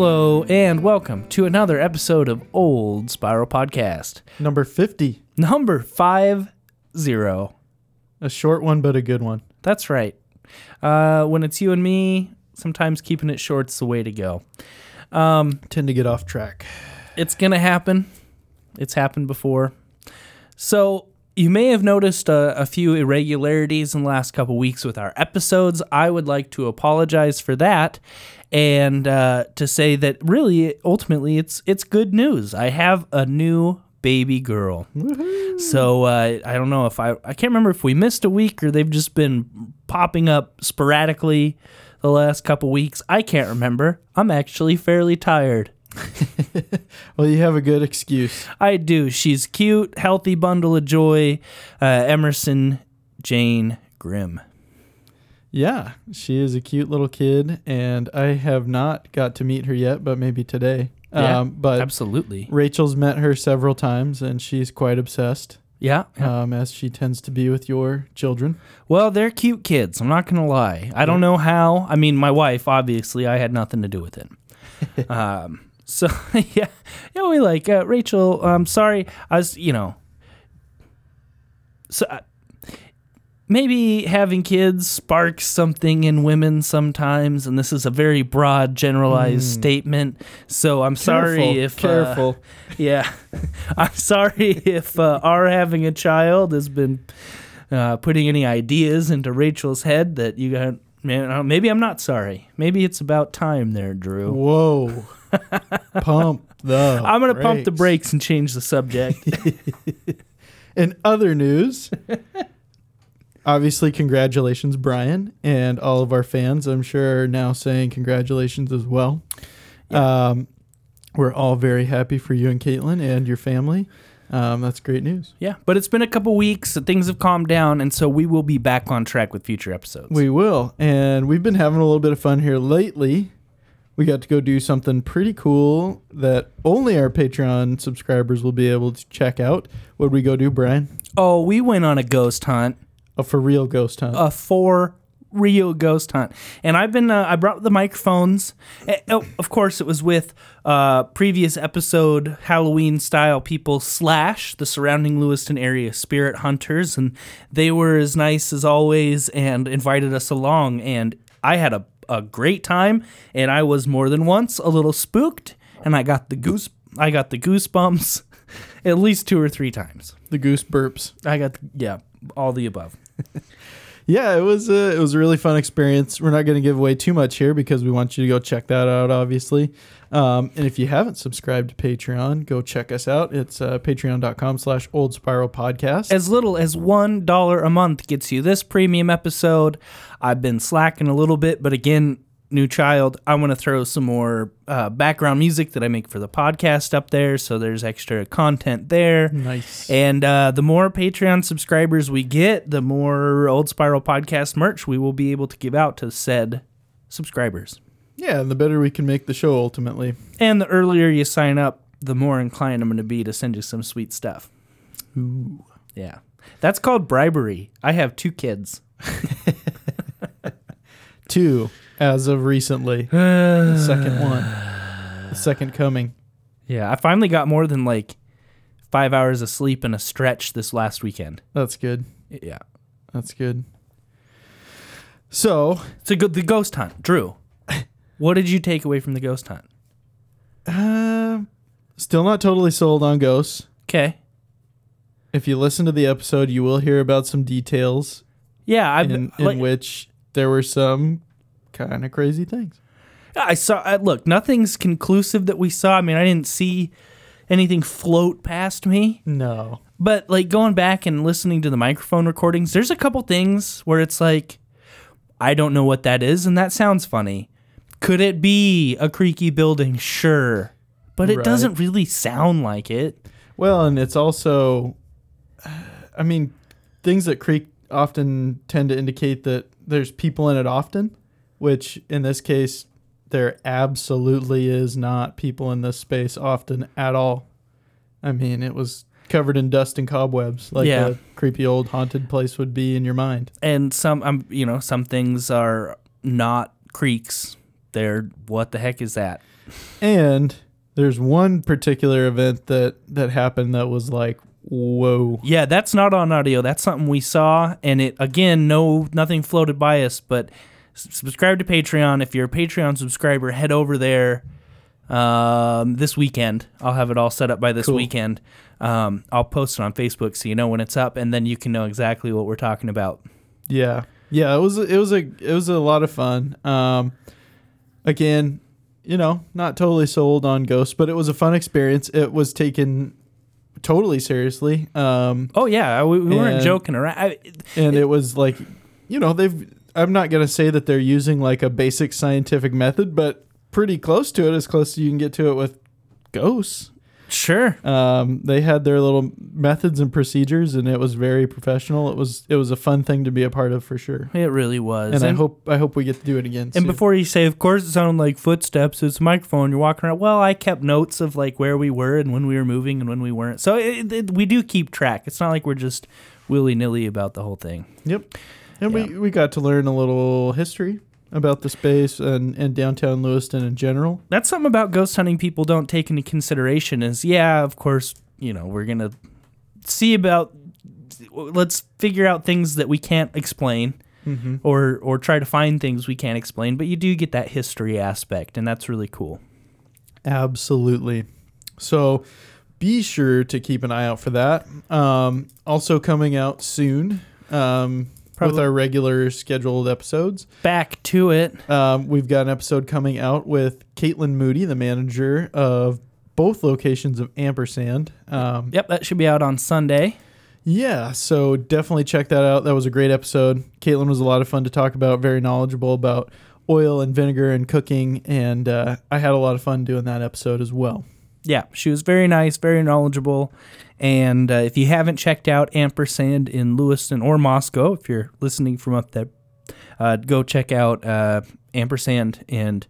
Hello and welcome to another episode of Old Spiral Podcast. Number 50. Number 50. A short one, but a good one. That's right. Uh, when it's you and me, sometimes keeping it short's the way to go. Tend to get off track. It's going to happen. It's happened before. So, you may have noticed a, a few irregularities in the last couple weeks with our episodes. I would like to apologize for that and uh, to say that really, ultimately, it's it's good news. I have a new baby girl. So uh, I don't know if I I can't remember if we missed a week or they've just been popping up sporadically the last couple weeks. I can't remember. I'm actually fairly tired. Well, you have a good excuse. I do. She's cute, healthy bundle of joy. Uh, Emerson Jane Grimm. Yeah, she is a cute little kid, and I have not got to meet her yet, but maybe today. Yeah, um, but Absolutely. Rachel's met her several times, and she's quite obsessed, Yeah. yeah. um, as she tends to be with your children. Well, they're cute kids. I'm not going to lie. I don't know how. I mean, my wife, obviously, I had nothing to do with it. um, so, yeah. Yeah, we like uh, Rachel. I'm sorry. I was, you know, so uh, maybe having kids sparks something in women sometimes. And this is a very broad, generalized statement. So I'm sorry Careful, if. uh, careful. yeah. I'm sorry if uh, our having a child has been uh, putting any ideas into Rachel's head that you got. Man, uh, maybe I'm not sorry. Maybe it's about time there, Drew. Whoa. Pump the. I'm going to pump the brakes and change the subject. In other news, obviously, congratulations, Brian, and all of our fans. I'm sure are now saying congratulations as well. Um, we're all very happy for you and Caitlin and your family. Um, that's great news. yeah, but it's been a couple weeks. Things have calmed down, and so we will be back on track with future episodes. We will, and we've been having a little bit of fun here lately. We got to go do something pretty cool that only our Patreon subscribers will be able to check out. What did we go do, Brian? oh, we went on a ghost hunt. A for real ghost hunt. a for real ghost hunt. And i've been uh, i brought the microphones. Eh, oh, of course it was with uh previous episode halloween style people slash the surrounding lewiston area spirit hunters. And they were as nice as always and invited us along. And i had a, a great time. And i was more than once a little spooked. And i got the goose i got the goosebumps at least two or three times. The goose burps. i got the, yeah all the above Yeah, it was a it was a really fun experience. We're not going to give away too much here because we want you to go check that out, obviously. Um, and if you haven't subscribed to Patreon, go check us out. It's uh, patreon.com slash old spiral podcast. as little as one dollar a month gets you this premium episode. I've been slacking a little bit, but again, new child. I want to throw some more uh, background music that I make for the podcast up there, so there's extra content there. nice. And uh, the more Patreon subscribers we get, the more Old Spiral Podcast merch we will be able to give out to said subscribers. Yeah, and the better we can make the show ultimately. And the earlier you sign up, the more inclined I'm going to be to send you some sweet stuff. Ooh. Yeah. That's called bribery. I have two kids. Two, as of recently. the second one. The second coming. Yeah, I finally got more than like five hours of sleep in a stretch this last weekend. That's good. Yeah. That's good. So, It's a good the ghost hunt. Drew. What did you take away from the ghost hunt? uh, still not totally sold on ghosts. Okay. If you listen to the episode, you will hear about some details Yeah, I've in, been, in like, which there were some kind of crazy things. I saw I, look, nothing's conclusive that we saw. I mean, I didn't see anything float past me. No. But like going back and listening to the microphone recordings, there's a couple things where it's like I don't know what that is and that sounds funny. Could it be a creaky building? Sure. But it Right. doesn't really sound like it. Well, and it's also, I mean, things that creak often tend to indicate that there's people in it often, which in this case, there absolutely is not people in this space often at all. I mean, it was covered in dust and cobwebs, like Yeah. a creepy old haunted place would be in your mind. And some um, you know, some things are not creaks They're what the heck is that? And there's one particular event that that happened that was like, whoa. Yeah, that's not on audio. That's something we saw, and it again, no, nothing floated by us. But subscribe to Patreon. If you're a Patreon subscriber, head over there um, this weekend. I'll have it all set up by this Cool. weekend. Um, I'll post it on Facebook so you know when it's up, and then you can know exactly what we're talking about. Yeah, yeah. It was it was a it was a lot of fun. Um, again, you know, not totally sold on Ghost, but it was a fun experience. It was taken totally seriously, um, Oh yeah, we, we weren't And- joking around. I, and it was like, you know, they've. I'm not gonna say that they're using like a basic scientific method, but pretty close to it, as close as you can get to it with ghosts. sure. Um, they had their little methods and procedures, and it was very professional. It was it was a fun thing to be a part of for sure. It really was. And I hope I hope we get to do it again. And soon. before you say, of course, it sounded like footsteps. It's a microphone. You're walking around. Well, I kept notes of like where we were and when we were moving and when we weren't. So it, it, we do keep track. It's not like we're just willy nilly about the whole thing. Yep. And Yeah. we, we got to learn a little history about the space and, and downtown Lewiston in general. That's something about ghost hunting people don't take into consideration. Is yeah, of course, you know, we're gonna see about. Let's figure out things that we can't explain. Mm-hmm. Or, or try to find things we can't explain, but you do get that history aspect, and that's really cool. Absolutely. So be sure to keep an eye out for that. Um, also coming out soon um, with our regular scheduled episodes. Back to it. Um, we've got an episode coming out with Caitlin Moody, the manager of both locations of Ampersand. Um, Yep, that should be out on Sunday. Yeah, so definitely check that out. That was a great episode. Caitlin was a lot of fun to talk about, very knowledgeable about oil and vinegar and cooking, and uh, I had a lot of fun doing that episode as well. yeah, she was very nice, very knowledgeable. And uh, if you haven't checked out Ampersand in Lewiston or Moscow, if you're listening from up there, uh, go check out uh, Ampersand. And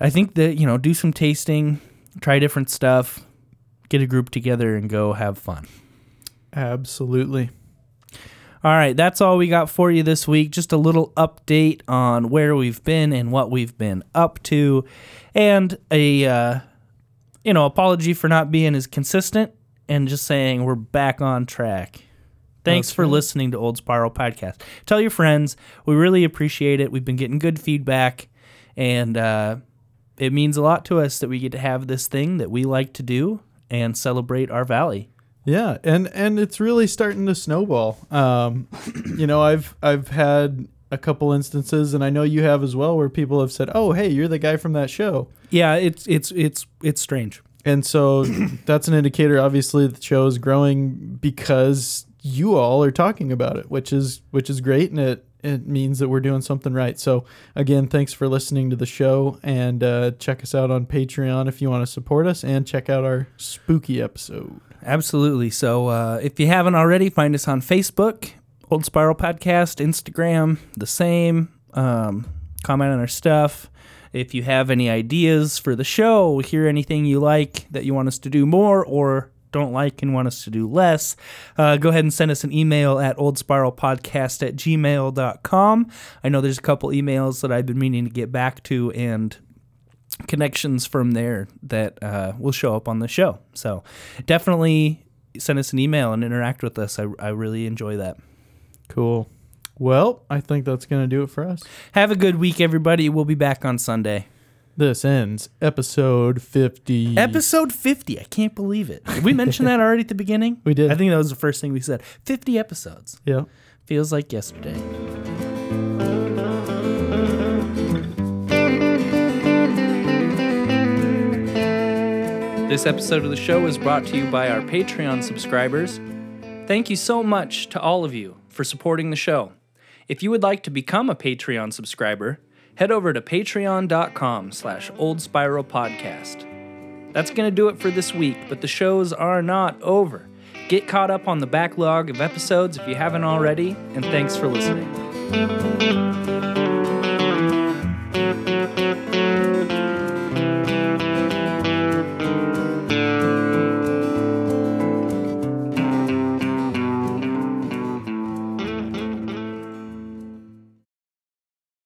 I think that, you know, do some tasting, try different stuff, get a group together and go have fun. Absolutely. All right, that's all we got for you this week. Just a little update on where we've been and what we've been up to, and a uh, you know apology for not being as consistent, and just saying we're back on track. Thanks That's for listening to Old Spiral Podcast. Tell your friends. We really appreciate it. We've been getting good feedback, and uh, it means a lot to us that we get to have this thing that we like to do and celebrate our valley. Yeah, and and it's really starting to snowball. Um, you know, I've I've had a couple instances, and I know you have as well, where people have said, "Oh, hey, you're the guy from that show." Yeah, it's it's it's it's strange. And so that's an indicator, obviously, the show is growing because you all are talking about it, which is which is great, and it it means that we're doing something right. So again, thanks for listening to the show, and uh, check us out on Patreon if you want to support us, and check out our spooky episode. Absolutely. So uh, if you haven't already, find us on Facebook, Old Spiral Podcast, Instagram, the same. Um, comment on our stuff. If you have any ideas for the show, hear anything you like that you want us to do more or don't like and want us to do less, uh, go ahead and send us an email at oldspiralpodcast at gmail.com. I know there's a couple emails that I've been meaning to get back to and connections from there that uh, will show up on the show. So definitely send us an email and interact with us. I, I really enjoy that. Cool. Well, I think that's gonna do it for us. Have a good week, everybody. We'll be back on Sunday. This ends episode fifty. Episode 50. I can't believe it. Did we mention that already at the beginning? We did. I think that was the first thing we said. 50 episodes. Yeah. Feels like yesterday. This episode of the show is brought to you by our Patreon subscribers. Thank you so much to all of you for supporting the show. If you would like to become a Patreon subscriber, head over to patreon.com slash old spiral podcast. That's going to do it for this week, but the shows are not over. Get caught up on the backlog of episodes if you haven't already, and thanks for listening.